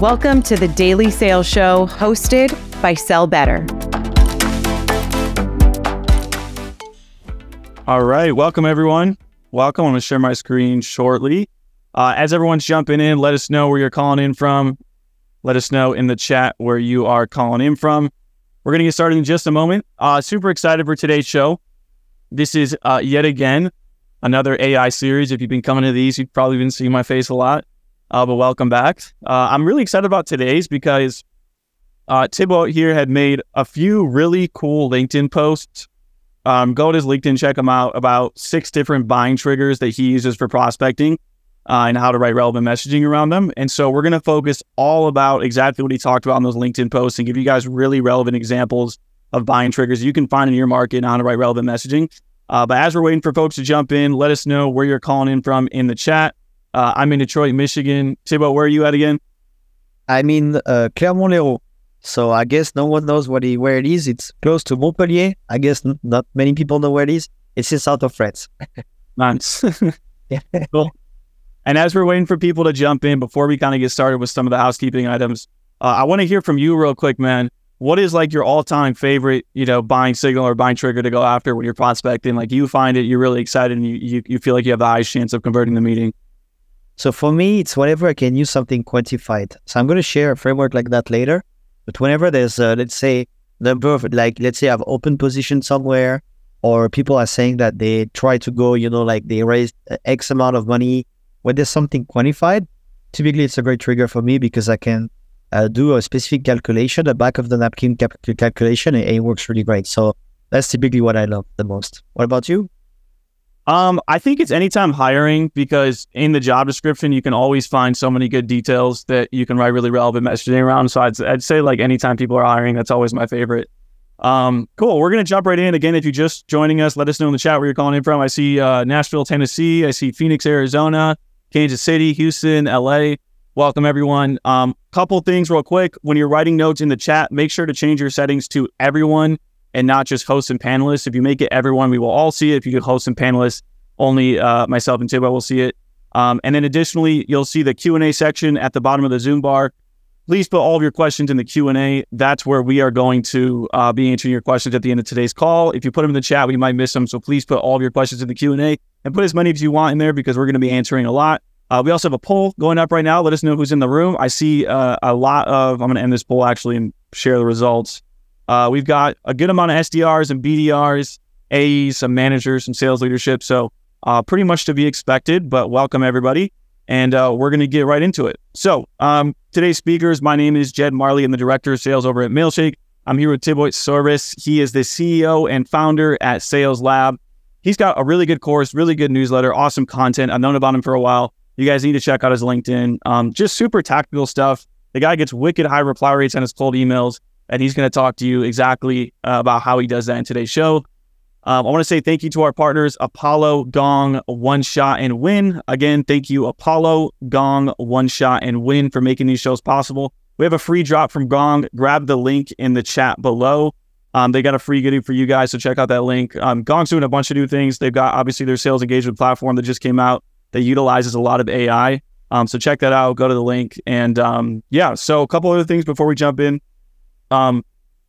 Welcome to the Daily Sales Show hosted by Sell Better. All right. Welcome, everyone. Welcome. I'm going to share my screen shortly. Uh, as everyone's jumping in, let us know where you're calling in from. Let us know in the chat where you are calling in from. We're going to get started in just a moment. Uh, super excited for today's show. This is uh, yet again another AI series. If you've been coming to these, you've probably been seeing my face a lot. Uh, but welcome back. Uh, I'm really excited about today's because uh, Thibaut here had made a few really cool LinkedIn posts. Um, go to his LinkedIn, check him out. About six different buying triggers that he uses for prospecting uh, and how to write relevant messaging around them. And so we're going to focus all about exactly what he talked about in those LinkedIn posts and give you guys really relevant examples of buying triggers you can find in your market and how to write relevant messaging. Uh, but as we're waiting for folks to jump in, let us know where you're calling in from in the chat. Uh, I'm in Detroit, Michigan. Thibaut, where are you at again? I'm in uh, Clermont-l'Hérault. So I guess no one knows what he, where it is. It's close to Montpellier. I guess n- not many people know where it is. It's in south of France. nice. cool. And as we're waiting for people to jump in, before we kind of get started with some of the housekeeping items, uh, I want to hear from you real quick, man. What is like your all-time favorite, you know, buying signal or buying trigger to go after when you're prospecting? Like you find it, you're really excited, and you you, you feel like you have the highest chance of converting the meeting. So for me, it's whenever I can use something quantified. So I'm going to share a framework like that later. But whenever there's, uh, let's say, number of like, let's say, I've open position somewhere, or people are saying that they try to go, you know, like they raised X amount of money when there's something quantified, typically it's a great trigger for me because I can uh, do a specific calculation, the back of the napkin cap- calculation, and it works really great. So that's typically what I love the most. What about you? Um, I think it's anytime hiring because in the job description you can always find so many good details that you can write really relevant messaging around. So I'd, I'd say like anytime people are hiring, that's always my favorite. Um, cool. We're gonna jump right in again. If you're just joining us, let us know in the chat where you're calling in from. I see uh, Nashville, Tennessee. I see Phoenix, Arizona. Kansas City, Houston, LA. Welcome everyone. Um, couple things real quick. When you're writing notes in the chat, make sure to change your settings to everyone and not just hosts and panelists. If you make it everyone, we will all see it. If you get hosts and panelists, only uh, myself and Thibaut will see it. Um, and then additionally, you'll see the Q&A section at the bottom of the Zoom bar. Please put all of your questions in the Q&A. That's where we are going to uh, be answering your questions at the end of today's call. If you put them in the chat, we might miss them. So please put all of your questions in the Q&A and put as many as you want in there because we're going to be answering a lot. Uh, we also have a poll going up right now. Let us know who's in the room. I see uh, a lot of, I'm going to end this poll actually and share the results. Uh, we've got a good amount of SDRs and BDRs, AEs, some managers, some sales leadership. So uh, pretty much to be expected, but welcome everybody. And uh, we're going to get right into it. So um, today's speakers, my name is Jed Mahrle. I'm the director of sales over at Mailshake. I'm here with Thibaut Sorbas. He is the CEO and founder at Sales Lab. He's got a really good course, really good newsletter, awesome content. I've known about him for a while. You guys need to check out his LinkedIn. Um, just super tactical stuff. The guy gets wicked high reply rates on his cold emails, and he's going to talk to you exactly uh, about how he does that in today's show. Um, I want to say thank you to our partners, Apollo, Gong, One Shot, and Win. Again, thank you, Apollo, Gong, One Shot, and Win for making these shows possible. We have a free drop from Gong. Grab the link in the chat below. Um, they got a free goodie for you guys, so check out that link. Um, Gong's doing a bunch of new things. They've got obviously their sales engagement platform that just came out that utilizes a lot of AI. Um, so check that out. Go to the link. And um, yeah, so a couple other things before we jump in. Um,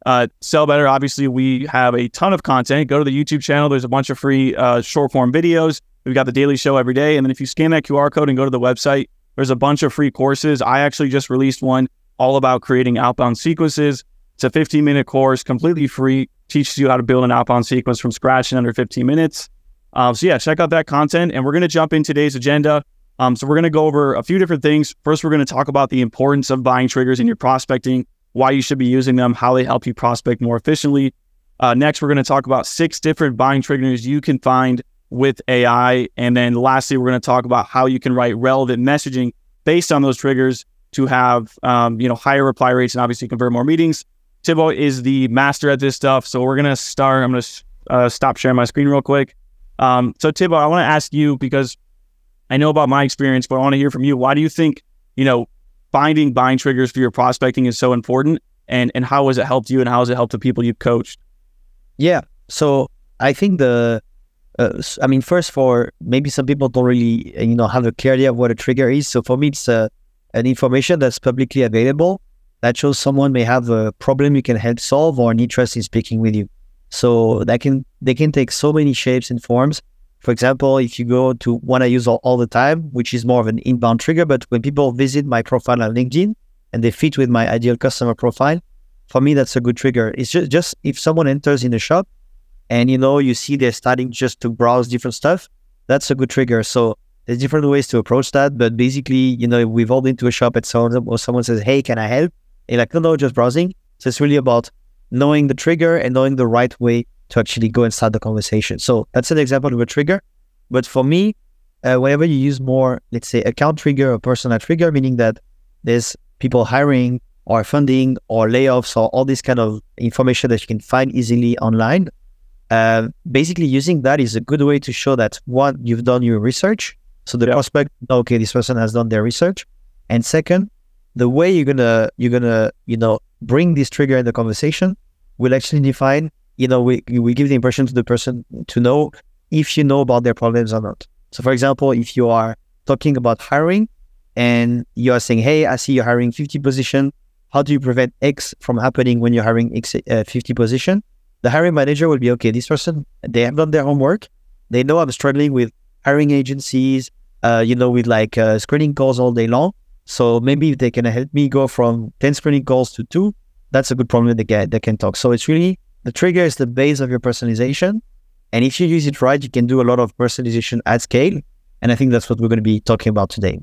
uh, Sell Better, obviously, we have a ton of content. Go to the YouTube channel. There's a bunch of free uh, short form videos. We've got the daily show every day. And then if you scan that QR code and go to the website, there's a bunch of free courses. I actually just released one all about creating outbound sequences. It's a 15 minute course, completely free, teaches you how to build an outbound sequence from scratch in under 15 minutes. Um, so yeah, check out that content, and we're going to jump in today's agenda. Um, so we're going to go over a few different things. First, we're going to talk about the importance of buying triggers in your prospecting, why you should be using them, how they help you prospect more efficiently. Uh, next, we're going to talk about six different buying triggers you can find with AI, and then lastly, we're going to talk about how you can write relevant messaging based on those triggers to have um, you know higher reply rates and obviously convert more meetings. Thibaut is the master at this stuff, so we're going to start. I'm going to uh, stop sharing my screen real quick. Um, so Thibaut, I want to ask you because I know about my experience, but I want to hear from you. Why do you think, you know, finding buying triggers for your prospecting is so important? And and how has it helped you and how has it helped the people you've coached? Yeah. So I think the, uh, I mean, first for maybe some people don't really, uh, you know, have a clear idea of what a trigger is. So for me, it's a, an information that's publicly available that shows someone may have a problem you can help solve or an interest in speaking with you. So that can they can take so many shapes and forms. For example, if you go to one I use all, all the time, which is more of an inbound trigger, but when people visit my profile on LinkedIn and they fit with my ideal customer profile, for me that's a good trigger. It's just just if someone enters in a shop and you know you see they're starting just to browse different stuff, that's a good trigger. So there's different ways to approach that, but basically, you know, we've all been to a shop at someone or someone says, "Hey, can I help?" And like, no, no, just browsing. So it's really about knowing the trigger and knowing the right way to actually go and start the conversation. So that's an example of a trigger. But for me, uh, whenever you use more, let's say, account trigger or personal trigger, meaning that there's people hiring or funding or layoffs or all this kind of information that you can find easily online. Uh, basically, using that is a good way to show that one, you've done your research. So the prospect, okay, this person has done their research. And second, the way you're gonna you're gonna you know bring this trigger in the conversation will actually define you know we we give the impression to the person to know if you know about their problems or not. So for example, if you are talking about hiring and you are saying, hey, I see you're hiring 50 position. How do you prevent X from happening when you're hiring X uh, 50 position? The hiring manager will be okay. This person they have done their homework. They know I'm struggling with hiring agencies. Uh, you know, with like uh, screening calls all day long. So maybe if they can help me go from 10 screening calls to two, that's a good problem they get they can talk. So it's really the trigger is the base of your personalization. And if you use it right, you can do a lot of personalization at scale. And I think that's what we're going to be talking about today.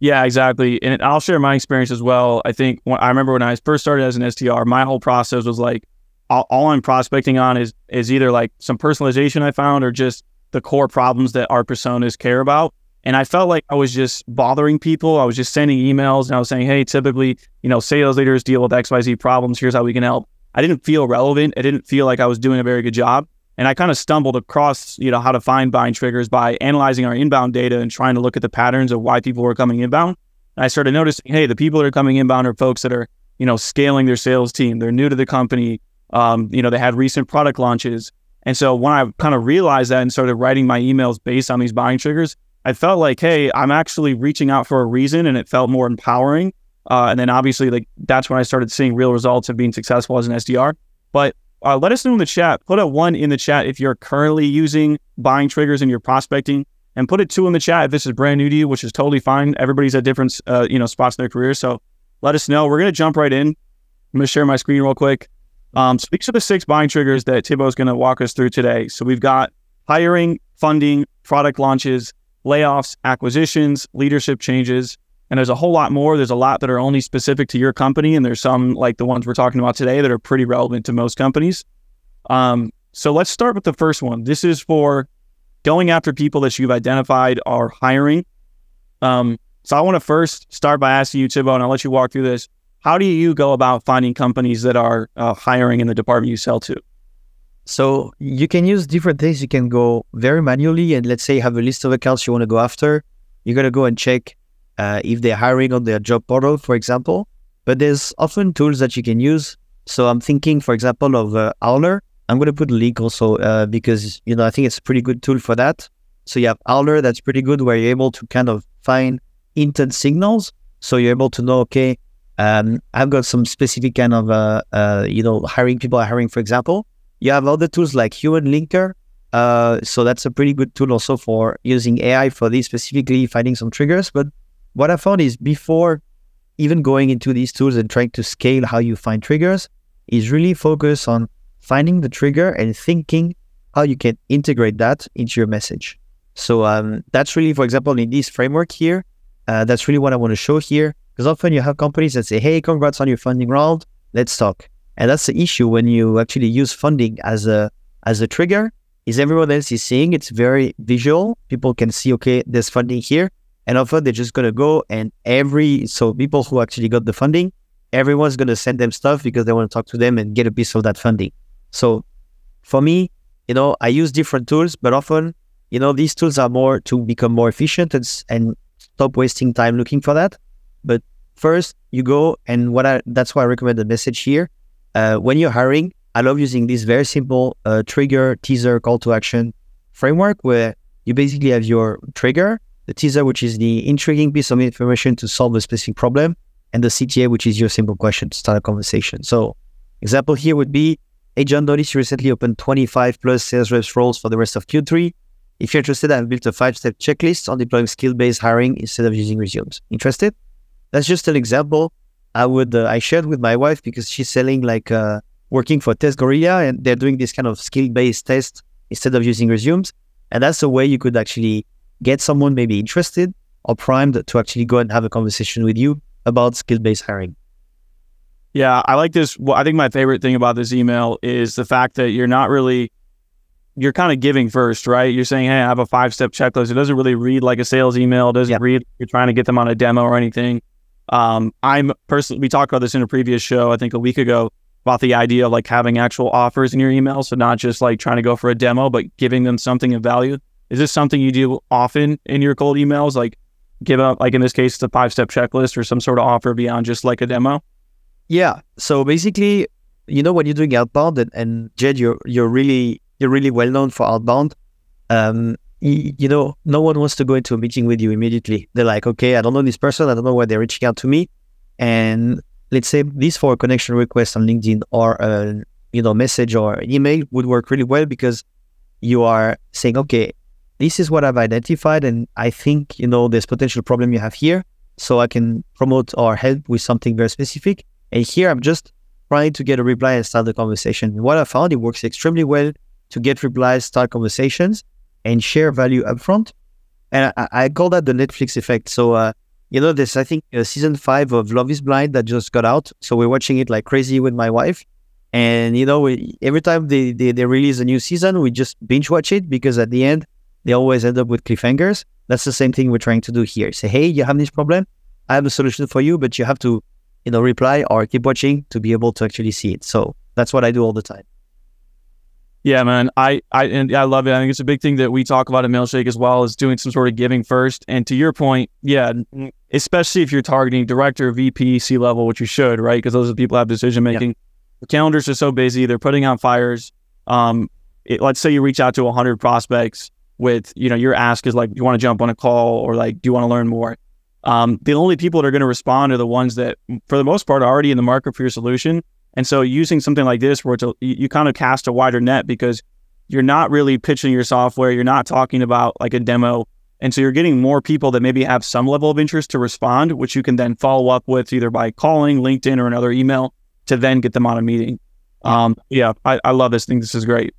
Yeah, exactly. And I'll share my experience as well. I think when, I remember when I first started as an SDR, my whole process was like all, all I'm prospecting on is is either like some personalization I found or just the core problems that our personas care about. And I felt like I was just bothering people. I was just sending emails and I was saying, hey, typically, you know, sales leaders deal with XYZ problems. Here's how we can help. I didn't feel relevant. I didn't feel like I was doing a very good job. And I kind of stumbled across, you know, how to find buying triggers by analyzing our inbound data and trying to look at the patterns of why people were coming inbound. And I started noticing, hey, the people that are coming inbound are folks that are, you know, scaling their sales team. They're new to the company. Um, you know, they had recent product launches. And so when I kind of realized that and started writing my emails based on these buying triggers, I felt like, hey, I'm actually reaching out for a reason, and it felt more empowering. Uh, and then obviously, like that's when I started seeing real results of being successful as an SDR. But uh, let us know in the chat. Put a one in the chat if you're currently using buying triggers in your prospecting, and put a two in the chat if this is brand new to you, which is totally fine. Everybody's at different, uh, you know, spots in their career, so let us know. We're gonna jump right in. I'm gonna share my screen real quick. Um, so these are the six buying triggers that Thibaut is gonna walk us through today. So we've got hiring, funding, product launches, layoffs, acquisitions, leadership changes. And there's a whole lot more. There's a lot that are only specific to your company. And there's some like the ones we're talking about today that are pretty relevant to most companies. Um, so let's start with the first one. This is for going after people that you've identified are hiring. Um, so I want to first start by asking you, Thibaut, and I'll let you walk through this. How do you go about finding companies that are uh, hiring in the department you sell to? So you can use different things. You can go very manually, and let's say you have a list of accounts you want to go after. You're gonna go and check uh, if they're hiring on their job portal, for example. But there's often tools that you can use. So I'm thinking, for example, of uh, Owler. I'm gonna put a link also uh, because you know I think it's a pretty good tool for that. So you have Owler that's pretty good, where you're able to kind of find intent signals. So you're able to know, okay, um, I've got some specific kind of uh, uh, you know hiring people are hiring, for example you have other tools like Humanlinker. Uh, so that's a pretty good tool also for using AI for this specifically finding some triggers. But what I found is before even going into these tools and trying to scale how you find triggers, is really focus on finding the trigger and thinking how you can integrate that into your message. So um, that's really, for example, in this framework here, uh, that's really what I want to show here. Because often you have companies that say, "Hey, congrats on your funding round. Let's talk." And that's the issue when you actually use funding as a as a trigger. Is everyone else is seeing it's very visual. People can see, okay, there's funding here. And often they're just gonna go and every so people who actually got the funding, everyone's gonna send them stuff because they want to talk to them and get a piece of that funding. So for me, you know, I use different tools, but often, you know, these tools are more to become more efficient and, and stop wasting time looking for that. But first, you go and what I that's why I recommend the message here uh, when you're hiring, I love using this very simple uh, trigger, teaser, call to action framework where you basically have your trigger the teaser, which is the intriguing piece of information to solve a specific problem, and the CTA, which is your simple question to start a conversation. So, example here would be, hey John, notice you recently opened 25 plus sales reps roles for the rest of Q3. If you're interested, I've built a five-step checklist on deploying skill-based hiring instead of using resumes. Interested? That's just an example. I would uh, I shared with my wife because she's selling like uh, working for TestGorilla, and they're doing this kind of skill-based test instead of using resumes. And that's a way you could actually get someone maybe interested or primed to actually go and have a conversation with you about skill-based hiring. Yeah, I like this. Well, I think my favorite thing about this email is the fact that you're not really, you're kind of giving first, right? You're saying, hey, I have a five step checklist. It doesn't really read like a sales email. It doesn't read you're trying to get them on a demo or anything. Um, I'm personally, we talked about this in a previous show, I think a week ago, about the idea of like having actual offers in your email. So not just like trying to go for a demo, but giving them something of value. Is this something you do often in your cold emails? Like give up, like in this case, it's a five step checklist or some sort of offer beyond just like a demo? Yeah. So basically, you know, when you're doing outbound, and, and Jed, you're you're really you're really well known for outbound. Um, you, know, no one wants to go into a meeting with you immediately. They're like, okay, I don't know this person. I don't know why they're reaching out to me. And let's say this for a connection request on LinkedIn or a you know message or an email would work really well because you are saying, okay, this is what I've identified, and I think you know there's potential problem you have here, so I can promote or help with something very specific. And here I'm just trying to get a reply and start the conversation. what I found, it works extremely well to get replies, start conversations, and share value upfront. And I, I call that the Netflix effect. So, uh, you know, this, I think, uh, season five of Love is Blind that just got out. So we're watching it like crazy with my wife. And, you know, we, every time they, they, they release a new season, we just binge watch it because at the end, they always end up with cliffhangers. That's the same thing we're trying to do here. Say, hey, you have this problem. I have a solution for you, but you have to you know, reply or keep watching to be able to actually see it. So that's what I do all the time. Yeah, man. I I and I love it. I think it's a big thing that we talk about at Mailshake as well is doing some sort of giving first. And to your point, yeah, especially if you're targeting director, VP, C level, which you should, right? Because those are the people have decision making. Yeah. The calendars are so busy; they're putting out fires. Um, it, let's say you reach out to 100 prospects with, you know, your ask is like, do you want to jump on a call or like, do you want to learn more? um, the only people that are going to respond are the ones that, for the most part, are already in the market for your solution. And so, using something like this, where it's a, you, you kind of cast a wider net because you're not really pitching your software, you're not talking about like a demo, and so you're getting more people that maybe have some level of interest to respond, which you can then follow up with either by calling LinkedIn or another email to then get them on a meeting. Um, yeah, I, I love this thing. This is great.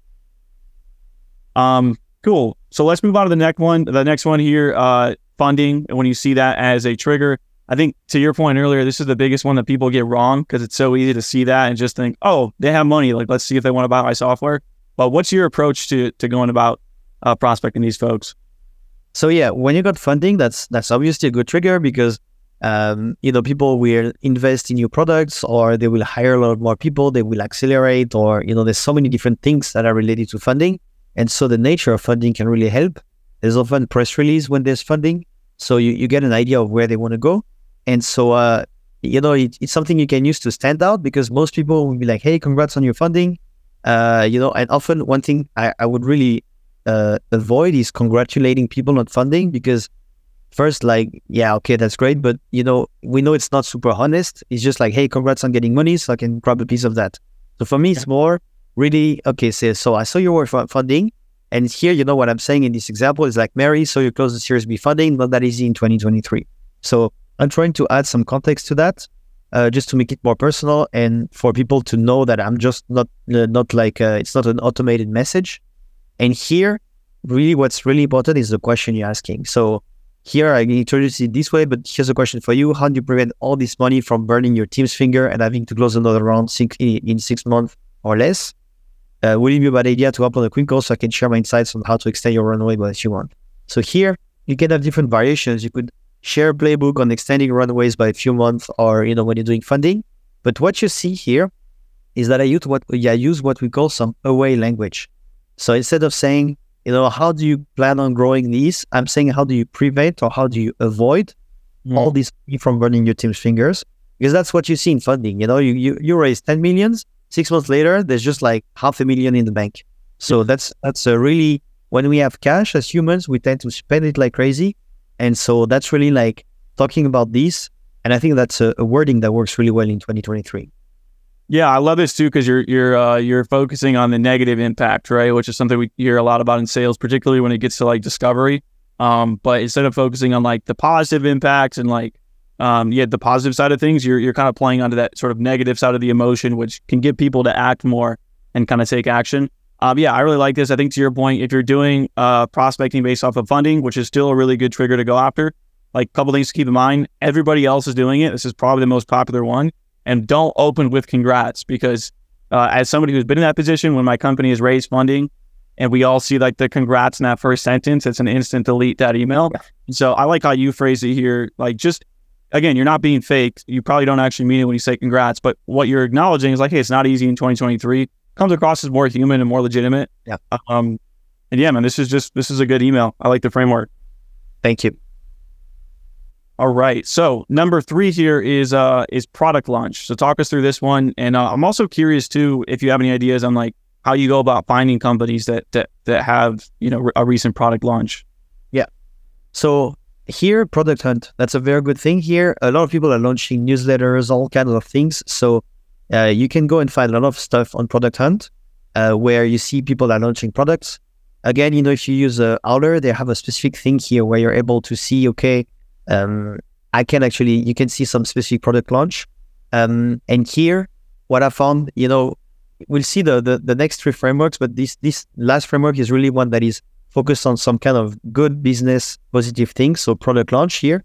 Um, cool. So let's move on to the next one. The next one here. Uh, funding when you see that as a trigger. I think to your point earlier, this is the biggest one that people get wrong because it's so easy to see that and just think, oh, they have money. Like, let's see if they want to buy my software. But what's your approach to to going about uh, prospecting these folks? So yeah, when you got funding, that's that's obviously a good trigger because um, you know people will invest in new products or they will hire a lot more people. They will accelerate, or you know, there's so many different things that are related to funding, and so the nature of funding can really help. There's often press release when there's funding, so you, you get an idea of where they want to go. And so, uh, you know, it, it's something you can use to stand out because most people will be like, hey, congrats on your funding. Uh, you know, and often one thing I, I would really uh, avoid is congratulating people on funding because first, like, yeah, okay, that's great. But, you know, we know it's not super honest. It's just like, hey, congrats on getting money. So I can grab a piece of that. So for me, it's more really, okay, so, so I saw your work funding. And here, you know what I'm saying in this example is like Mary, so you close the Series B funding, not that easy in 2023. So I'm trying to add some context to that, uh, just to make it more personal and for people to know that I'm just not uh, not like uh, it's not an automated message. And here, really, what's really important is the question you're asking. So here I introduce it this way, but here's a question for you: How do you prevent all this money from burning your team's finger and having to close another round six, in six months or less? Uh, would it be a bad idea to upload a quick call so I can share my insights on how to extend your runway by want? So here you can have different variations. You could share a playbook on extending runways by a few months or, you know, when you're doing funding. But what you see here is that I use what yeah, I use what we call some away language. So instead of saying, you know, how do you plan on growing these? I'm saying how do you prevent or how do you avoid mm. all these from burning your team's fingers? Because that's what you see in funding. You know, you you, you raise 10 millions, Six months later, there's just like half a million in the bank. So that's that's a really when we have cash as humans, we tend to spend it like crazy. And so that's really like talking about this. And I think that's a, a wording that works really well in 2023. Yeah, I love this too because you're you're uh, you're focusing on the negative impact, right? Which is something we hear a lot about in sales, particularly when it gets to like discovery. Um, but instead of focusing on like the positive impacts and like um, yeah, the positive side of things, you're you're kind of playing onto that sort of negative side of the emotion, which can get people to act more and kind of take action. Um, yeah, I really like this. I think to your point, if you're doing uh, prospecting based off of funding, which is still a really good trigger to go after, like a couple things to keep in mind. Everybody else is doing it. This is probably the most popular one. And don't open with congrats because uh, as somebody who's been in that position, when my company has raised funding, and we all see like the congrats in that first sentence, it's an instant delete that email. So I like how you phrase it here. Like just again, you're not being fake. You probably don't actually mean it when you say congrats, but what you're acknowledging is like, hey, it's not easy in 2023. Comes across as more human and more legitimate. Yeah. Um, and yeah, man, this is just this is a good email. I like the framework. Thank you. All right. So number three here is uh is product launch. So talk us through this one, and uh, I'm also curious too if you have any ideas on like how you go about finding companies that that that have you know a recent product launch. Yeah. So here, Product Hunt. That's a very good thing here. A lot of people are launching newsletters, all kinds of things. So uh, you can go and find a lot of stuff on Product Hunt uh, where you see people are launching products. Again, you know, if you use uh, Owler, they have a specific thing here where you're able to see, okay, um, I can actually, you can see some specific product launch. Um, and here, what I found, you know, we'll see the, the, the next three frameworks, but this this last framework is really one that is focused on some kind of good business positive things. So product launch here.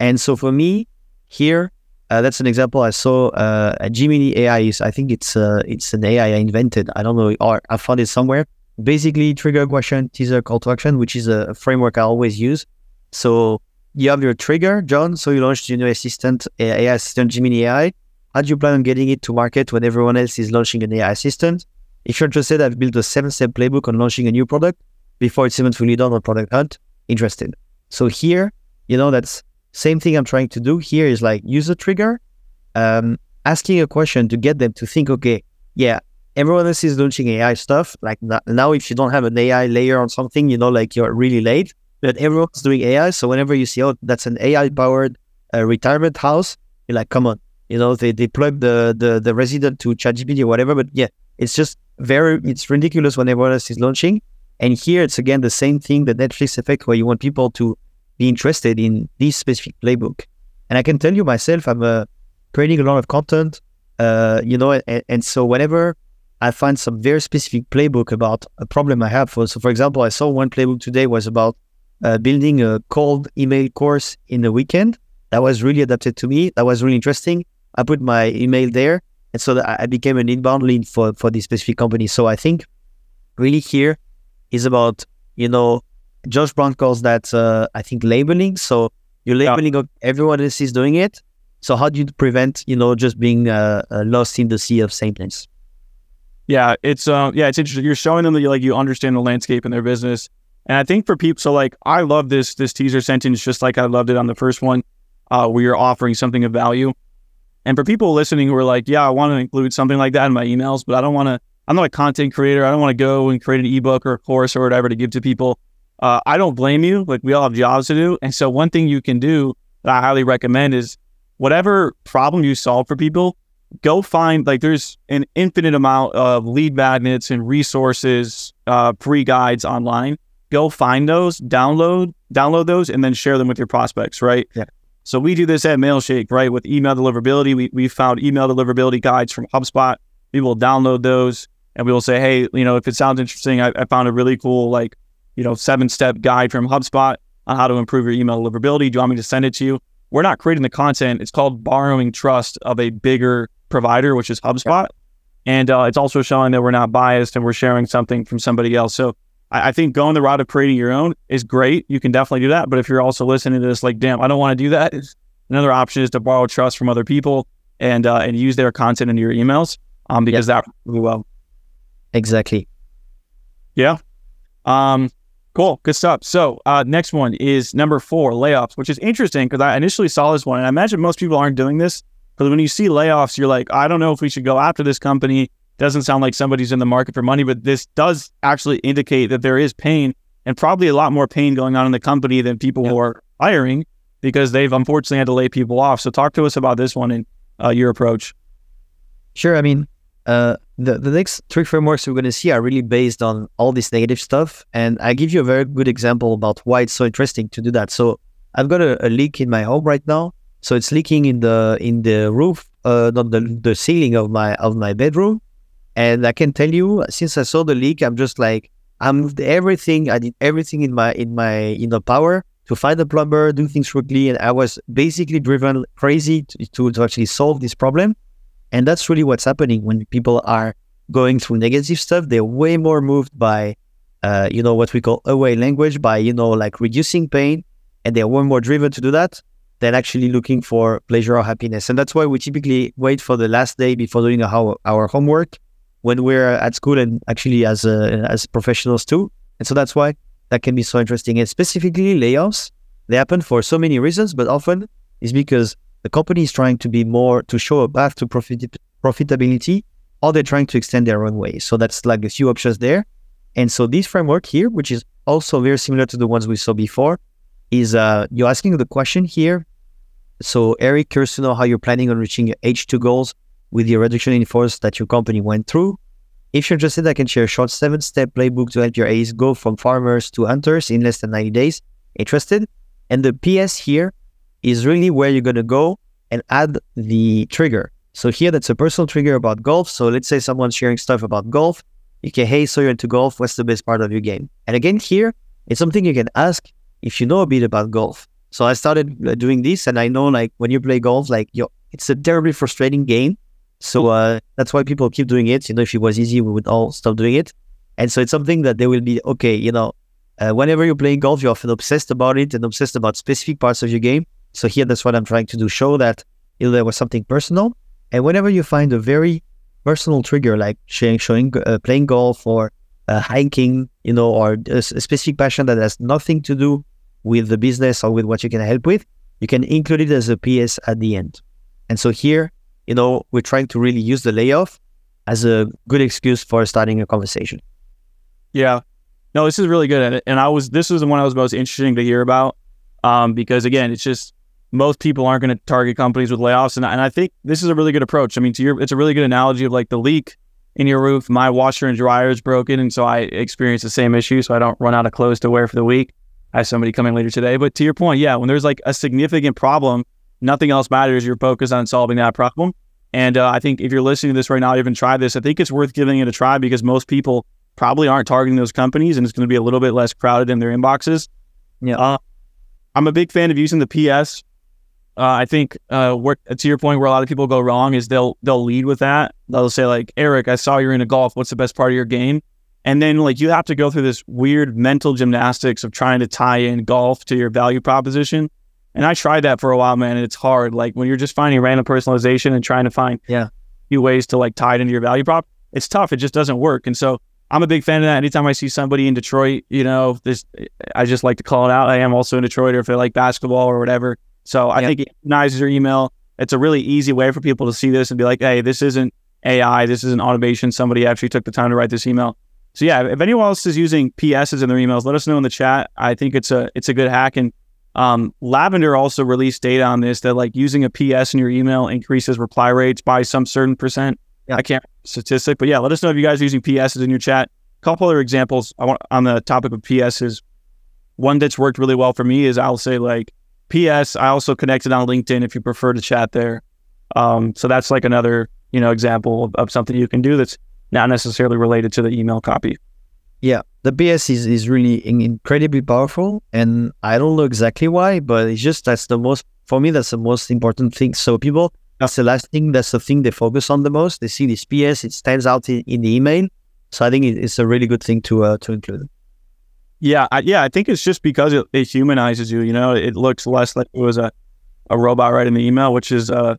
And so for me, here, uh, that's an example. I saw uh, a Gemini AI is, I think it's uh, it's an AI I invented. I don't know, or I found it somewhere. Basically, trigger question, teaser, call to action, which is a framework I always use. So you have your trigger, John. So you launched your new assistant, AI assistant, Gemini AI. How do you plan on getting it to market when everyone else is launching an AI assistant? If you're interested, I've built a seven-step playbook on launching a new product before it's even fully done on Product Hunt. Interested. So here, you know, that's same thing I'm trying to do here is like use a trigger, um, asking a question to get them to think, okay, yeah, everyone else is launching AI stuff. Like now, if you don't have an AI layer on something, you know, like you're really late, but everyone's doing AI. So whenever you see, oh, that's an AI powered uh, retirement house, you're like, come on, you know, they, plug the, the, the resident to ChatGPT or whatever. But yeah, it's just very, it's ridiculous when everyone else is launching. And here it's again the same thing, the Netflix effect, where you want people to be interested in this specific playbook. And I can tell you myself, I'm uh, creating a lot of content, uh, you know, and, and, so whenever I find some very specific playbook about a problem I have, for so for example, I saw one playbook today was about uh, building a cold email course in a weekend. That was really adapted to me. That was really interesting. I put my email there. And so I became an inbound lead for, for this specific company. So I think really here is about, you know, Josh Braun calls that, uh, I think, labeling. So you're labeling yeah. everyone else is doing it. So how do you prevent, you know, just being uh, uh, lost in the sea of sameness? Yeah, it's uh, yeah, it's interesting. You're showing them that you like you understand the landscape in their business, and I think for people, so like I love this this teaser sentence just like I loved it on the first one, uh, where you're offering something of value. And for people listening who are like, yeah, I want to include something like that in my emails, but I don't want to. I'm not a content creator. I don't want to go and create an ebook or a course or whatever to give to people. Uh, I don't blame you. Like we all have jobs to do, and so one thing you can do that I highly recommend is whatever problem you solve for people, go find like there's an infinite amount of lead magnets and resources, uh, free guides online. Go find those, download, download those, and then share them with your prospects. Right. Yeah. So we do this at Mailshake, right? With email deliverability, we we found email deliverability guides from HubSpot. We will download those and we will say, hey, you know, if it sounds interesting, I, I found a really cool like, you know, seven step guide from HubSpot on how to improve your email deliverability. Do you want me to send it to you? We're not creating the content. It's called borrowing trust of a bigger provider, which is HubSpot. And uh, it's also showing that we're not biased and we're sharing something from somebody else. So I, I, think going the route of creating your own is great. You can definitely do that. But if you're also listening to this, like, damn, I don't want to do that. Another option is to borrow trust from other people and uh, and use their content in your emails um, because yep. that really well. Exactly. Yeah. Um, cool. Good stuff. So uh, next one is number four, layoffs, which is interesting because I initially saw this one and I imagine most people aren't doing this. Because when you see layoffs, you're like, I don't know if we should go after this company. Doesn't sound like somebody's in the market for money, but this does actually indicate that there is pain and probably a lot more pain going on in the company than people who are hiring because they've unfortunately had to lay people off. So talk to us about this one and uh, your approach. Sure. I mean, uh, the, the next three frameworks we're going to see are really based on all this negative stuff. And I give you a very good example about why it's so interesting to do that. So I've got a, a leak in my home right now. So it's leaking in the in the roof, uh, not the the ceiling of my of my bedroom. And I can tell you, since I saw the leak, I'm just like I moved everything. I did everything in my in my in the power to find a plumber, do things quickly, and I was basically driven crazy to, to, to actually solve this problem. And that's really what's happening when people are going through negative stuff. They're way more moved by, uh, you know, what we call away language, by you know, like reducing pain, and they're way more driven to do that than actually looking for pleasure or happiness. And that's why we typically wait for the last day before doing our, our homework when we're at school and actually as as professionals too. And so that's why that can be so interesting. And specifically layoffs, they happen for so many reasons, but often is because the company is trying to be more to show a path to profit, profitability, or they're trying to extend their runway. So that's like a few options there. And so this framework here, which is also very similar to the ones we saw before, is uh, you're asking the question here so, Eric, curious to know how you're planning on reaching your H2 goals with your reduction in force that your company went through. If you're interested, I can share a short seven step playbook to help your A's go from farmers to hunters in less than 90 days. Interested? And the PS here is really where you're going to go and add the trigger. So, here that's a personal trigger about golf. So, let's say someone's sharing stuff about golf. You can, hey, so you're into golf. What's the best part of your game? And again, here, it's something you can ask if you know a bit about golf. So I started uh, doing this, and I know like when you play golf, like it's a terribly frustrating game. So uh, that's why people keep doing it. You know, if it was easy, we would all stop doing it. And so it's something that they will be okay. You know, uh, whenever you're playing golf, you're often obsessed about it and obsessed about specific parts of your game. So here, that's what I'm trying to do: show that there was something personal. And whenever you find a very personal trigger, like showing, showing uh, playing golf or uh, hiking, you know, or a, specific passion that has nothing to do with the business or with what you can help with, you can include it as a PS at the end. And so here, you know, we're trying to really use the layoff as a good excuse for starting a conversation. Yeah. No, this is really good. And I was, this was the one I was most interesting to hear about um, because again, it's just most people aren't going to target companies with layoffs. And, and I think this is a really good approach. I mean, to your, it's a really good analogy of like the leak in your roof. My washer and dryer is broken. And so I experience the same issue. So I don't run out of clothes to wear for the week. I have somebody coming later today. But to your point, yeah, when there's like a significant problem, nothing else matters. You're focused on solving that problem. And uh, I think if you're listening to this right now, you haven't tried this, I think it's worth giving it a try because most people probably aren't targeting those companies and it's going to be a little bit less crowded in their inboxes. Yeah. Uh, I'm a big fan of using the PS. Uh, I think uh, where, to your point, where a lot of people go wrong is they'll they'll lead with that. They'll say like, Eric, I saw you're into golf. What's the best part of your game? And then like you have to go through this weird mental gymnastics of trying to tie in golf to your value proposition. And I tried that for a while, man, and it's hard. Like when you're just finding random personalization and trying to find yeah few ways to like tie it into your value prop, it's tough. It just doesn't work. And so I'm a big fan of that. Anytime I see somebody in Detroit, you know, this I just like to call it out. I am also in Detroit or if they like basketball or whatever. So I think it organizes your email. It's a really easy way for people to see this and be like, hey, this isn't AI, this isn't automation. Somebody actually took the time to write this email. So yeah, if anyone else is using PSs in their emails, let us know in the chat. I think it's a it's a good hack. And um, Lavender also released data on this that like using a PS in your email increases reply rates by some certain percent. Yeah. I can't statistic, but yeah, let us know if you guys are using PSs in your chat. A couple other examples I want on the topic of PSs. One that's worked really well for me is I'll say like PS. I also connected on LinkedIn if you prefer to chat there. Um, so that's like another you know example of, of something you can do that's not necessarily related to the email copy. Yeah, the PS is, is really incredibly powerful. And I don't know exactly why, but it's just that's the most, for me, that's the most important thing. So people, that's the last thing, that's the thing they focus on the most. They see this PS, it stands out in, in the email. So I think it's a really good thing to uh, to include. Yeah, I, yeah, I think it's just because it, it, humanizes you. You know, it looks less like it was a, a robot writing the email, which is uh,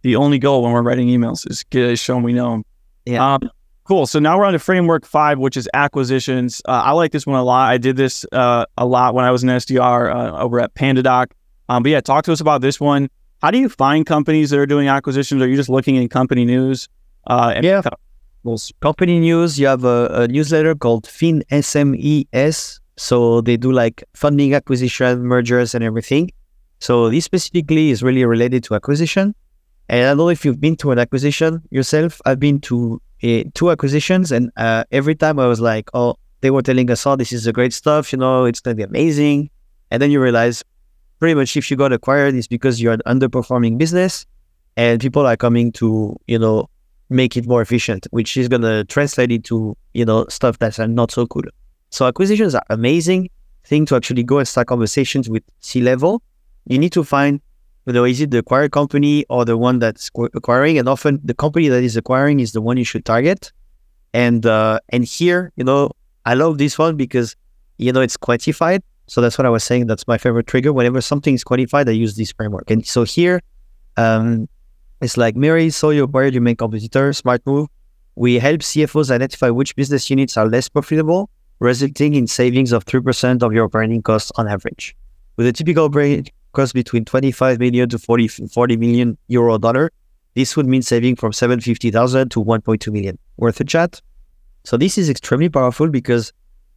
the only goal when we're writing emails is get show them we know them. Yeah. Um, Cool. So now we're on to framework five, which is acquisitions. Uh, I like this one a lot. I did this uh, a lot when I was an SDR uh, over at PandaDoc. Um, but yeah, talk to us about this one. How do you find companies that are doing acquisitions? Are you just looking in company news? Uh, yeah. Company news. You have a, a newsletter called FinSMES, So they do like funding, acquisition, mergers, and everything. So this specifically is really related to acquisition. And I don't know if you've been to an acquisition yourself. I've been to uh, two acquisitions, and uh, every time I was like, oh, they were telling us, oh, this is a great stuff, you know, it's going to be amazing. And then you realize pretty much if you got acquired, it's because you're an underperforming business and people are coming to, you know, make it more efficient, which is going to translate into, you know, stuff that's not so good. So acquisitions are amazing thing to actually go and start conversations with C level. You need to find, know, is it the acquired company or the one that's acquiring? And often the company that is acquiring is the one you should target. And uh, and here, you know, I love this one because, you know, it's quantified. So that's what I was saying. That's my favorite trigger. Whenever something is quantified, I use this framework. And so here, um, it's like Mary saw you acquired your main competitor, smart move. We help CFOs identify which business units are less profitable, resulting in savings of 3% of your operating costs on average. With a typical operating cost between 25 million to 40, 40 million euro dollar, this would mean saving from 750,000 to 1.2 million. Worth a chat? So this is extremely powerful because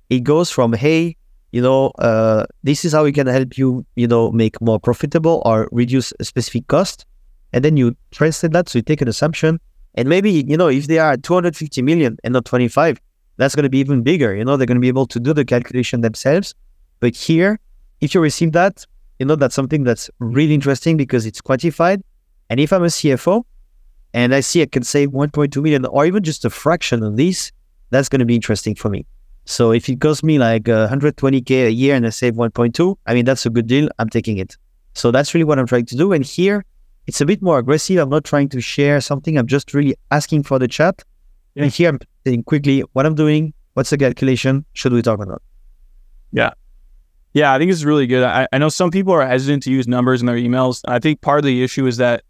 it goes from, hey, you know, uh, this is how we can help you, you know, make more profitable or reduce a specific cost. And then you translate that. So you take an assumption and maybe, you know, if they are 250 million and not 25, that's going to be even bigger. You know, they're going to be able to do the calculation themselves. But here, if you receive that, you know, that's something that's really interesting because it's quantified. And if I'm a CFO and I see I can save 1.2 million or even just a fraction of this, that's going to be interesting for me. So if it costs me like uh, 120k a year and I save 1.2, I mean that's a good deal. I'm taking it. So that's really what I'm trying to do. And here, it's a bit more aggressive. I'm not trying to share something. I'm just really asking for the chat. And here I'm saying quickly what I'm doing. What's the calculation? Should we talk about? Yeah. Yeah, I think it's really good. I, I know some people are hesitant to use numbers in their emails. I think part of the issue is that,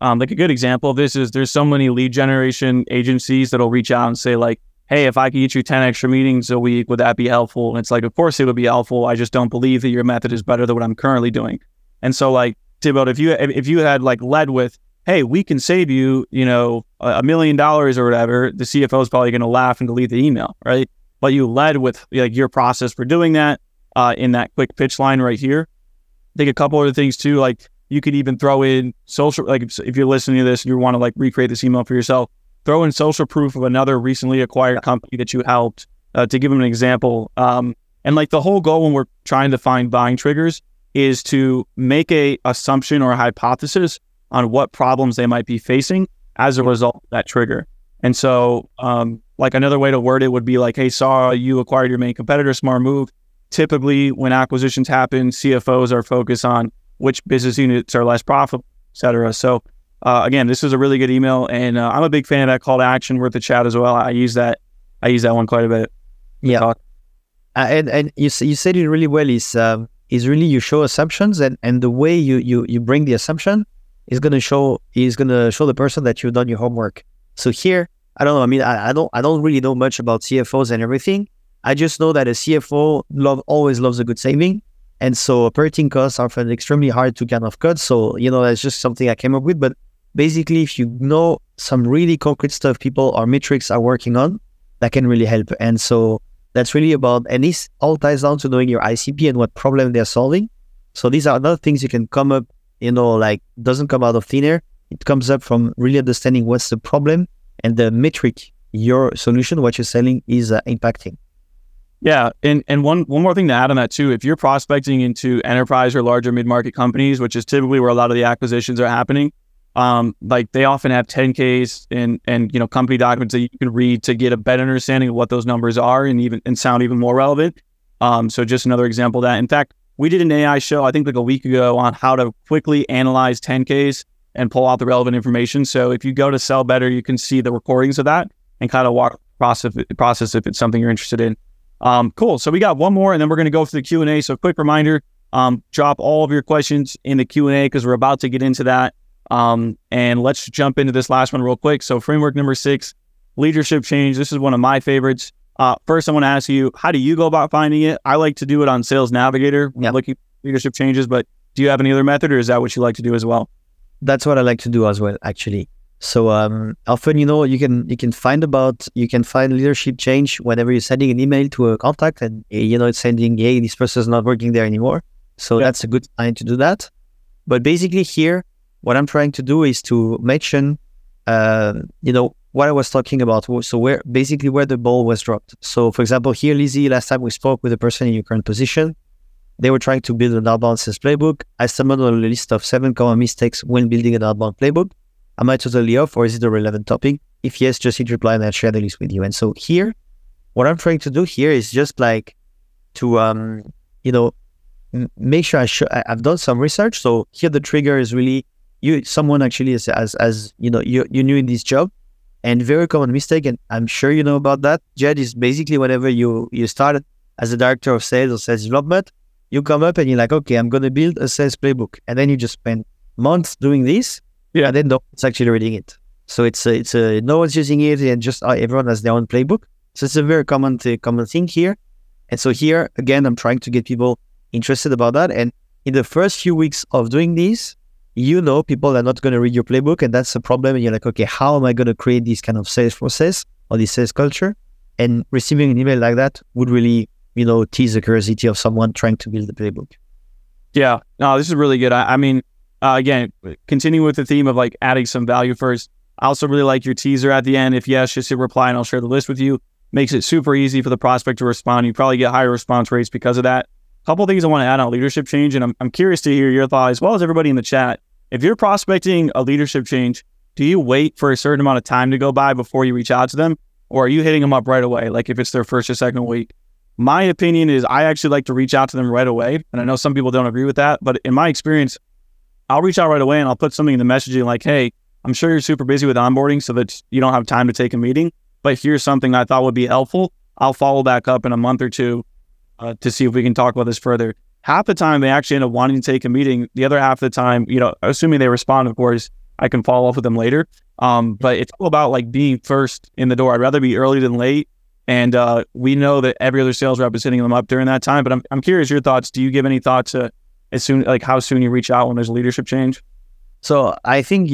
um, like a good example of this is there's so many lead generation agencies that'll reach out and say like, hey, if I could get you 10 extra meetings a week, would that be helpful? And it's like, of course it would be helpful. I just don't believe that your method is better than what I'm currently doing. And so like, Thibaut, if you, if you had like led with, hey, we can save you, you know, a million dollars or whatever, the CFO is probably going to laugh and delete the email, right? But you led with like your process for doing that uh, in that quick pitch line right here. I think a couple other things too, like you could even throw in social, like if you're listening to this and you want to like recreate this email for yourself, throw in social proof of another recently acquired company that you helped uh, to give them an example. Um, and like the whole goal when we're trying to find buying triggers is to make a assumption or a hypothesis on what problems they might be facing as a result of that trigger. And so, um, like another way to word it would be like, "Hey, saw you acquired your main competitor, smart move." Typically, when acquisitions happen, CFOs are focused on which business units are less profitable, et cetera. So, uh, again, this is a really good email, and uh, I'm a big fan of that call to action worth the chat as well. I use that. I use that one quite a bit. Yeah, uh, and and you you said it really well. Is um, is really you show assumptions, and and the way you you you bring the assumption is gonna show is gonna show the person that you've done your homework. So here, I don't know. I mean, I, I don't I don't really know much about CFOs and everything. I just know that a CFO love always loves a good saving. And so operating costs are often extremely hard to kind of cut. So, you know, that's just something I came up with. But basically, if you know some really concrete stuff people or metrics are working on, that can really help. And so that's really about, and this all ties down to knowing your ICP and what problem they're solving. So these are other things you can come up, you know, like doesn't come out of thin air. It comes up from really understanding what's the problem and the metric your solution, what you're selling is uh, impacting. Yeah, and and one one more thing to add on that too, if you're prospecting into enterprise or larger mid market companies, which is typically where a lot of the acquisitions are happening, um, like they often have 10Ks and and you know company documents that you can read to get a better understanding of what those numbers are and even and sound even more relevant. Um, so just another example that. In fact, we did an AI show I think like a week ago on how to quickly analyze 10Ks and pull out the relevant information. So if you go to Sell Better, you can see the recordings of that and kind of walk process process if it's something you're interested in. Um, cool. So we got one more, and then we're going to go through the Q and A. So quick reminder: um, drop all of your questions in the Q and A because we're about to get into that. Um, and let's jump into this last one real quick. So framework number six, leadership change. This is one of my favorites. Uh, first, I want to ask you, how do you go about finding it? I like to do it on Sales Navigator, yeah. looking leadership changes. But do you have any other method, or is that what you like to do as well? That's what I like to do as well, actually. So um, often, you know, you can you can find about you can find leadership change whenever you're sending an email to a contact and you know it's sending, hey, this person is not working there anymore. So yeah. that's a good time to do that. But basically, here, what I'm trying to do is to mention, uh, you know, what I was talking about. So where basically where the ball was dropped. So for example, here, Lizzie, last time we spoke with a person in your current position, they were trying to build an outbound sales playbook. I stumbled on a list of seven common mistakes when building an outbound playbook. Am I totally off or is it a relevant topic? If yes, just hit reply and I'll share the list with you. And so here, what I'm trying to do here is just like to, um, you know, make sure I sh- I've done some research. So here the trigger is really you, someone actually as, as, as you know, you, you're new in this job and very common mistake. And I'm sure you know about that. Jed is basically whenever you, you start as a director of sales or sales development, you come up and you're like, okay, I'm going to build a sales playbook. And then you just spend months doing this yeah. And then no one's actually reading it. So it's a, it's a, no one's using it and just uh, everyone has their own playbook. So it's a very common th- common thing here. And so here again, I'm trying to get people interested about that. And in the first few weeks of doing this, you know people are not going to read your playbook, and that's a problem. And you're like, okay, how am I going to create this kind of sales process or this sales culture? And receiving an email like that would really, you know, tease the curiosity of someone trying to build the playbook. Yeah, no, this is really good. I, I mean, uh, again, continuing with the theme of like adding some value first. I also really like your teaser at the end. If yes, just hit reply and I'll share the list with you. Makes it super easy for the prospect to respond. You probably get higher response rates because of that. A couple things I want to add on leadership change, and I'm, I'm curious to hear your thought as well as everybody in the chat. If you're prospecting a leadership change, do you wait for a certain amount of time to go by before you reach out to them? Or are you hitting them up right away, like if it's their first or second week? My opinion is I actually like to reach out to them right away. And I know some people don't agree with that, but in my experience, I'll reach out right away and I'll put something in the messaging like, hey, I'm sure you're super busy with onboarding so that you don't have time to take a meeting, but here's something I thought would be helpful. I'll follow back up in a month or two uh, to see if we can talk about this further. Half the time they actually end up wanting to take a meeting. The other half of the time, you know, assuming they respond, of course, I can follow up with them later. Um, but it's all about like being first in the door. I'd rather be early than late. And uh, we know that every other sales rep is hitting them up during that time. But I'm, I'm curious your thoughts. Do you give any thought to as soon like how soon you reach out when there's a leadership change? So I think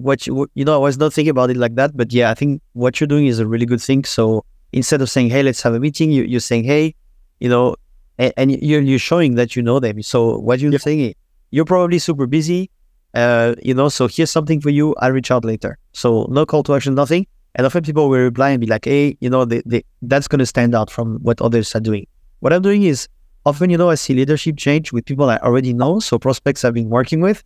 what you, you know I was not thinking about it like that, but yeah, I think what you're doing is a really good thing. So instead of saying hey let's have a meeting, you, you're saying hey, you know, and, and you're you're showing that you know them. So what you're yep. saying, you're probably super busy, uh, you know. So here's something for you. I'll reach out later. So no call to action, nothing. And often people will reply and be like, hey, you know, they, they, that's going to stand out from what others are doing. What I'm doing is often, you know, I see leadership change with people I already know, so prospects I've been working with.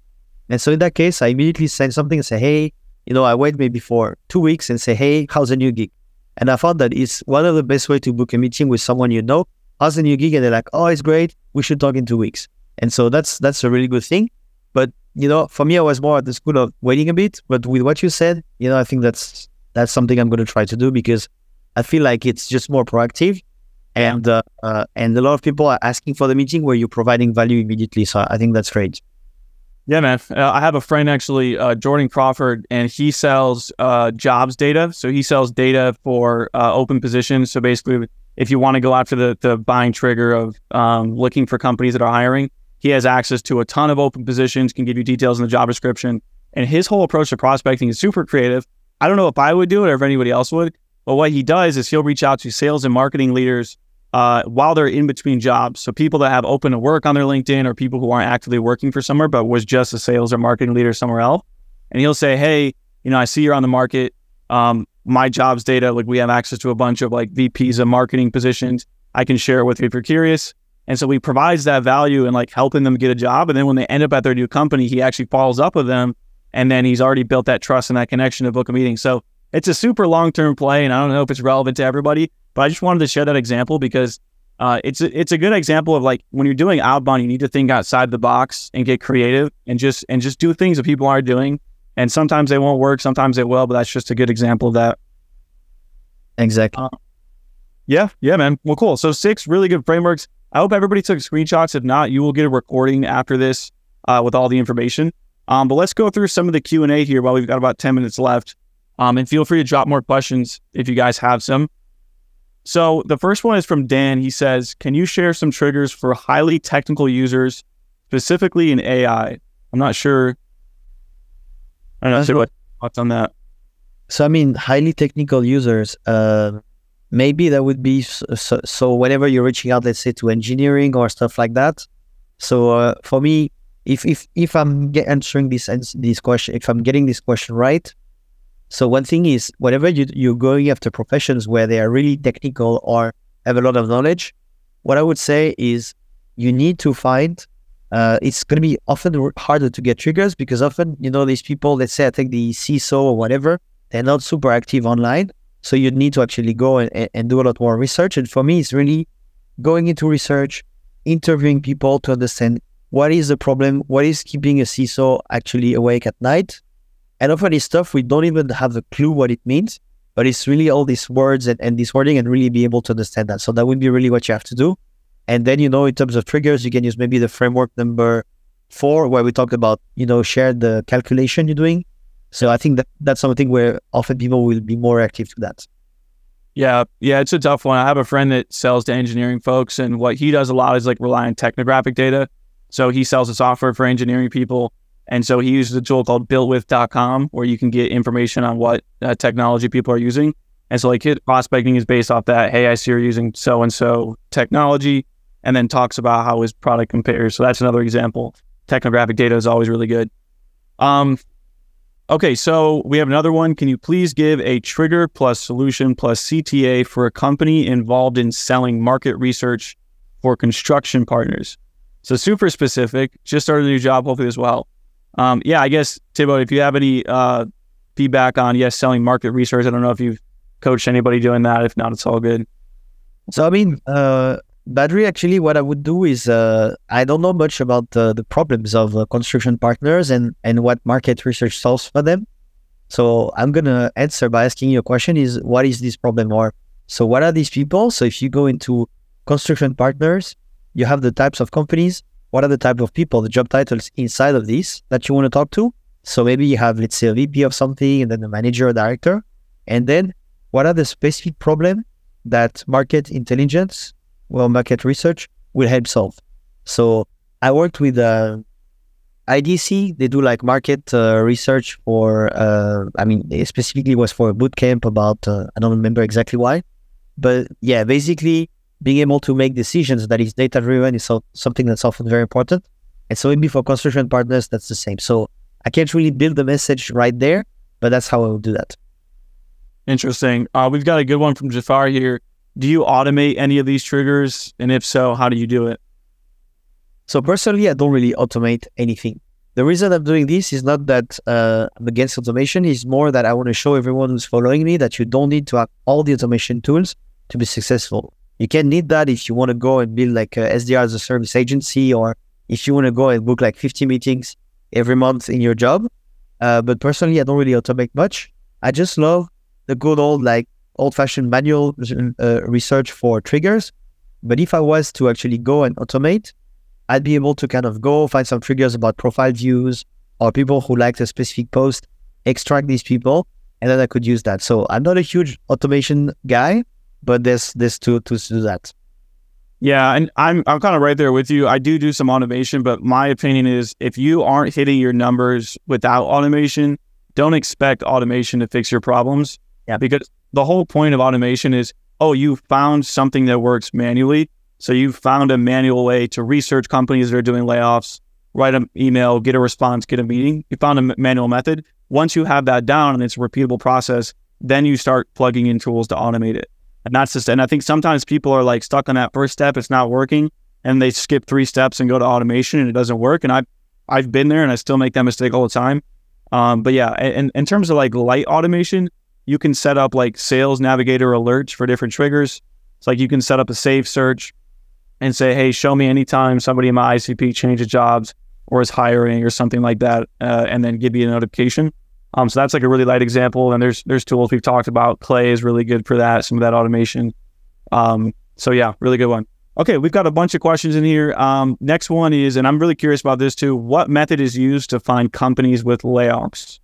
And so in that case, I immediately send something and say, hey, you know, I wait maybe for two weeks and say, hey, how's the new gig? And I found that it's one of the best way to book a meeting with someone you know. How's a new gig? And they're like, oh, it's great. We should talk in two weeks. And so that's that's a really good thing. But you know, for me, I was more at the school of waiting a bit. But with what you said, you know, I think that's that's something I'm going to try to do because I feel like it's just more proactive and uh, uh, and a lot of people are asking for the meeting where you're providing value immediately. So I think that's great. Yeah, man. Uh, I have a friend actually, uh, Jordan Crawford, and he sells uh, jobs data. So he sells data for uh, open positions. So basically, if you want to go after the the buying trigger of um, looking for companies that are hiring, he has access to a ton of open positions. Can give you details in the job description. And his whole approach to prospecting is super creative. I don't know if I would do it or if anybody else would, but what he does is he'll reach out to sales and marketing leaders uh, while they're in between jobs. So people that have open to work on their LinkedIn or people who aren't actively working for somewhere, but was just a sales or marketing leader somewhere else. And he'll say, Hey, you know, I see you're on the market. Um, my jobs data, like we have access to a bunch of like VPs of marketing positions. I can share it with you if you're curious. And so he provides that value and like helping them get a job. And then when they end up at their new company, he actually follows up with them. And then he's already built that trust and that connection to book a meeting. So it's a super long term play. And I don't know if it's relevant to everybody, but I just wanted to share that example because uh, it's a, it's a good example of like when you're doing outbound, you need to think outside the box and get creative and just and just do things that people aren't doing. And sometimes they won't work, sometimes they will, but that's just a good example of that. Exactly. Uh, yeah, yeah, man. Well, cool. So six really good frameworks. I hope everybody took screenshots. If not, you will get a recording after this uh, with all the information. Um, but let's go through some of the Q and A here while we've got about ten minutes left. Um, and feel free to drop more questions if you guys have some. So the first one is from Dan. He says, Can you share some triggers for highly technical users, specifically in AI? I'm not sure. I'm not sure what thoughts on that? So I mean, highly technical users. Uh, maybe that would be so, so. Whenever you're reaching out, let's say to engineering or stuff like that. So uh, for me, if if if I'm get answering this this question, if I'm getting this question right, so one thing is whenever you you're going after professions where they are really technical or have a lot of knowledge, what I would say is you need to find. Uh, it's going to be often harder to get triggers because often you know these people. Let's say I take the CISO or whatever they're not super active online. So you'd need to actually go and, and do a lot more research. And for me, it's really going into research, interviewing people to understand what is the problem, what is keeping a CISO actually awake at night. And often this stuff, we don't even have a clue what it means, but it's really all these words and, and this wording and really be able to understand that. So that would be really what you have to do. And then, you know, in terms of triggers, you can use maybe the framework number four, where we talk about, you know, share the calculation you're doing so I think that that's something where often people will be more active to that. Yeah, yeah, it's a tough one. I have a friend that sells to engineering folks, and what he does a lot is like rely on technographic data. So he sells a software for engineering people, and so he uses a tool called builtwith.com where you can get information on what uh, technology people are using. And so like his prospecting is based off that. Hey, I see you're using so and so technology, and then talks about how his product compares. So that's another example. Technographic data is always really good. Um, Okay, so we have another one. Can you please give a trigger plus solution plus CTA for a company involved in selling market research for construction partners? So super specific. Just started a new job, hopefully as well. Um, yeah, I guess Thibaut, if you have any uh, feedback on yes, selling market research, I don't know if you've coached anybody doing that. If not, it's all good. So I mean, uh, Badri, actually, what I would do is uh, I don't know much about uh, the problems of uh, construction partners and, and what market research solves for them. So I'm gonna answer by asking you a question: Is what is this problem or so? What are these people? So if you go into construction partners, you have the types of companies. What are the type of people, the job titles inside of these that you want to talk to? So maybe you have, let's say, a VP of something, and then a manager or director, and then what are the specific problem that market intelligence well market research will help solve. So I worked with uh, IDC. They do like market uh, research for. Uh, I mean, specifically was for a boot camp about. Uh, I don't remember exactly why, but yeah, basically being able to make decisions that is data driven is so, something that's often very important. And so maybe for construction partners, that's the same. So I can't really build the message right there, but that's how I would do that. Interesting. Uh, we've got a good one from Jafar here. Do you automate any of these triggers? And if so, how do you do it? So personally, I don't really automate anything. The reason I'm doing this is not that uh, I'm against automation. It's more that I want to show everyone who's following me that you don't need to have all the automation tools to be successful. You can need that if you want to go and build like a SDR as a service agency, or if you want to go and book like 50 meetings every month in your job. Uh, but personally, I don't really automate much. I just love the good old like old fashioned manual uh, research for triggers. But if I was to actually go and automate, I'd be able to kind of go find some triggers about profile views or people who liked a specific post, extract these people, and then I could use that. So I'm not a huge automation guy, but there's this two to do that. Yeah, and I'm I'm kind of right there with you. I do do some automation, but my opinion is if you aren't hitting your numbers without automation, don't expect automation to fix your problems. Yeah. Because the whole point of automation is oh, you found something that works manually. So you found a manual way to research companies that are doing layoffs, write an email, get a response, get a meeting. You found a manual method. Once you have that down and it's a repeatable process, then you start plugging in tools to automate it. And that's just, and I think sometimes people are like stuck on that first step, it's not working, and they skip three steps and go to automation and it doesn't work. And I've, I've been there and I still make that mistake all the time. Um, but yeah, in, in terms of like light automation, you can set up like sales navigator alerts for different triggers. It's like you can set up a save search and say, hey, show me anytime somebody in my ICP changes jobs or is hiring or something like that, uh, and then give you a notification. Um, so that's like a really light example. And there's there's tools we've talked about. Clay is really good for that. Some of that automation. Um, so yeah, really good one. Okay, we've got a bunch of questions in here. Um, next one is, and I'm really curious about this too. What method is used to find companies with layoffs?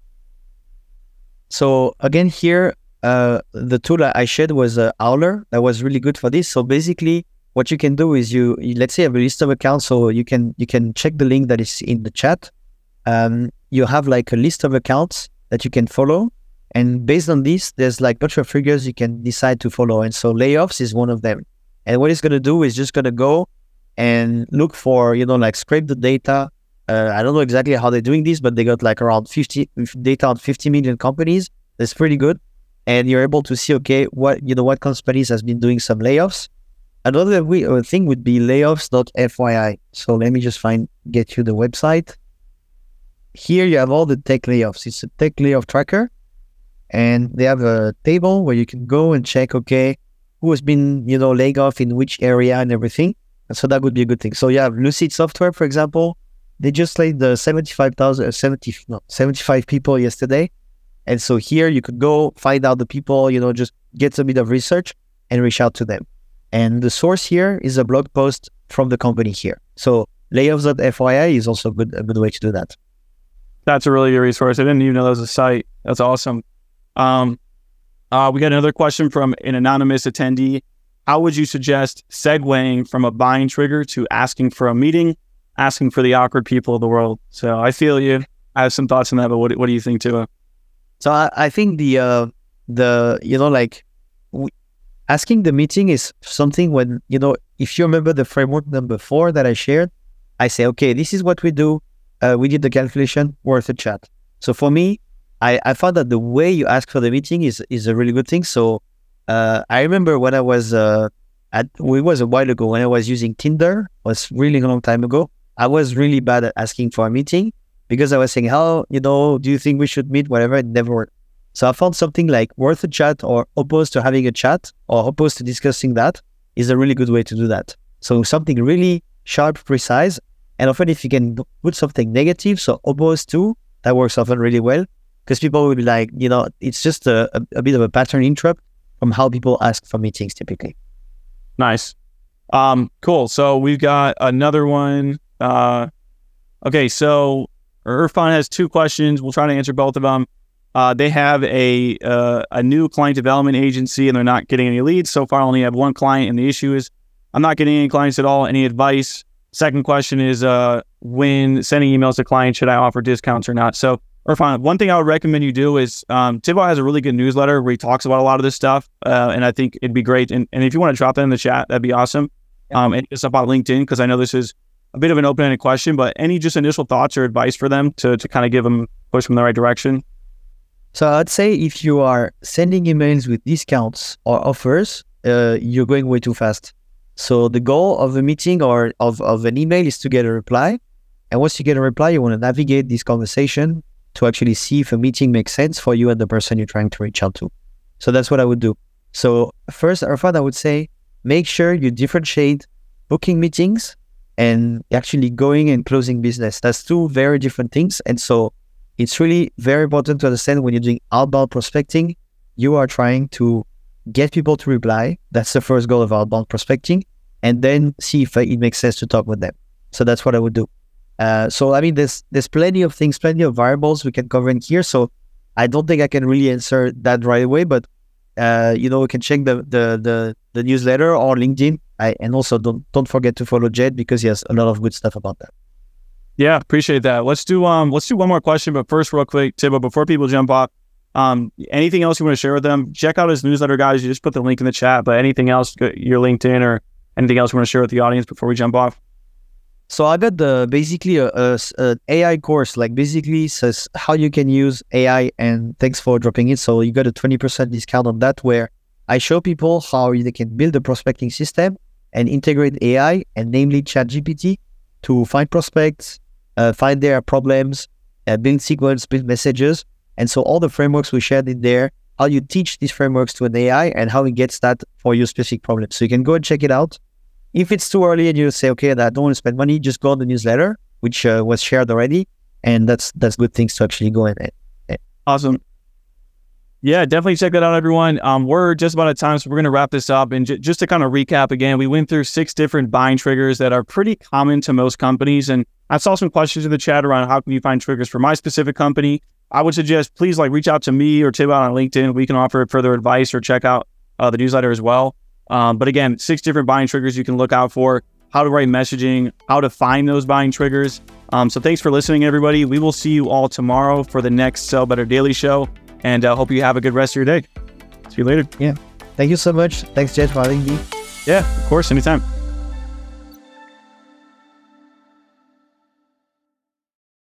So again, here uh, the tool I shared was uh, Owler. That was really good for this. So basically, what you can do is you, you, let's say have a list of accounts. So you can you can check the link that is in the chat. Um, you have like a list of accounts that you can follow. And based on this, there's like bunch of figures you can decide to follow. And so layoffs is one of them. And what it's to do is just to go and look for, you know, like scrape the data. Uh, I don't know exactly how they're doing this, but they got like around 50 data on 50 million companies. That's pretty good. And you're able to see, okay, what, you know, what companies has been doing some layoffs. Another uh, thing would be layoffs.fyi. So let me just find, get you the website. Here you have all the tech layoffs. It's a tech layoff tracker. And they have a table where you can go and check, okay, who has been, you know, laid off in which area and everything. And so that would be a good thing. So you have Lucid Software, for example. They just laid the 75,000, uh, 70, no, 75 people yesterday. And so here you could go find out the people, you know, just get a bit of research and reach out to them. And the source here is a blog post from the company here. So layoffs.fyi is also a good, a good way to do that. That's a really good resource. I didn't even know that was a site. That's awesome. Um, uh, we got another question from an anonymous attendee. How would you suggest segueing from a buying trigger to asking for a meeting, asking for the awkward people of the world? So I feel you. I have some thoughts on that, but what, what do you think, Tua? So I, I think the uh, the you know like asking the meeting is something when you know if you remember the framework number four that I shared, I say okay, this is what we do. Uh, we did the calculation, worth a chat. So for me, I, I found that the way you ask for the meeting is is a really good thing. So uh, I remember when I was uh, at it was a while ago when I was using Tinder, was really a long time ago. I was really bad at asking for a meeting because I was saying, "How you know? Do you think we should meet?" Whatever, it never worked. So I found something like worth a chat or opposed to having a chat or opposed to discussing that is a really good way to do that. So something really sharp, precise, and often if you can put something negative, so opposed to, that works often really well because people will be like, you know, it's just a, a, a, bit of a pattern interrupt from how people ask for meetings typically. Nice. Um, cool. So we've got another one. Uh, okay. So Irfan has two questions. We'll try to answer both of them. Uh, they have a uh, a new client development agency and they're not getting any leads. So far, I only have one client, and the issue is I'm not getting any clients at all. Any advice? Second question is uh, when sending emails to clients, should I offer discounts or not? So Irfan, one thing I would recommend you do is um, has a really good newsletter where he talks about a lot of this stuff. Uh, and I think it'd be great. And, and if you want to drop that in the chat, that'd be awesome. Yeah. Um, and just about LinkedIn, because I know this is a bit of an open ended question, but any just initial thoughts or advice for them to, to kind of give them, push them in the right direction? So I'd say if you are sending emails with discounts or offers, uh, you're going way too fast. So the goal of a meeting or of, of an email is to get a reply. And once you get a reply, you want to navigate this conversation to actually see if a meeting makes sense for you and the person you're trying to reach out to. So that's what I would do. So first, Irfan, I would say make sure you differentiate booking meetings and actually going and closing business. That's two very different things. And so it's really very important to understand when you're doing outbound prospecting, you are trying to get people to reply. That's the first goal of outbound prospecting. And then see if it makes sense to talk with them. So that's what I would do. Uh, so I mean, there's there's plenty of things, plenty of variables we can cover in here. So I don't think I can really answer that right away, but uh, you know, we can check the the the, the newsletter or LinkedIn. I, and also don't don't forget to follow Jed because he has a lot of good stuff about that. Yeah, appreciate that. Let's do um let's do one more question, but first, real quick, Thibaut, before people jump off, um, anything else you want to share with them? Check out his newsletter, guys. You just put the link in the chat. But anything else, your LinkedIn or anything else you want to share with the audience before we jump off? So I got the basically a, a, a, AI course, like basically says how you can use AI. And thanks for dropping it. So you got a twenty percent discount on that, where I show people how they can build a prospecting system and integrate AI, and namely ChatGPT, to find prospects, uh, find their problems, uh, build sequence, build messages, and so all the frameworks we shared in there. How you teach these frameworks to an AI and how it gets that for your specific problem. So you can go and check it out. If it's too early and you say, okay, I don't want to spend money, just go on the newsletter, which uh, was shared already, and that's that's good things to actually go in. Awesome. Yeah, definitely check that out, everyone. Um, we're just about at time, so we're going to wrap this up. And j- just to kind of recap again, we went through six different buying triggers that are pretty common to most companies. And I saw some questions in the chat around how can you find triggers for my specific company. I would suggest please like reach out to me or Thibaut on LinkedIn. We can offer further advice or check out uh, the newsletter as well. Um, but again, six different buying triggers you can look out for, how to write messaging, how to find those buying triggers, Um, so thanks for listening, everybody. We will see you all tomorrow for the next Sell Better Daily Show, and uh, hope you have a good rest of your day. See you later. Yeah. Thank you so much. Thanks, Jed, for having me. Yeah, of course, anytime.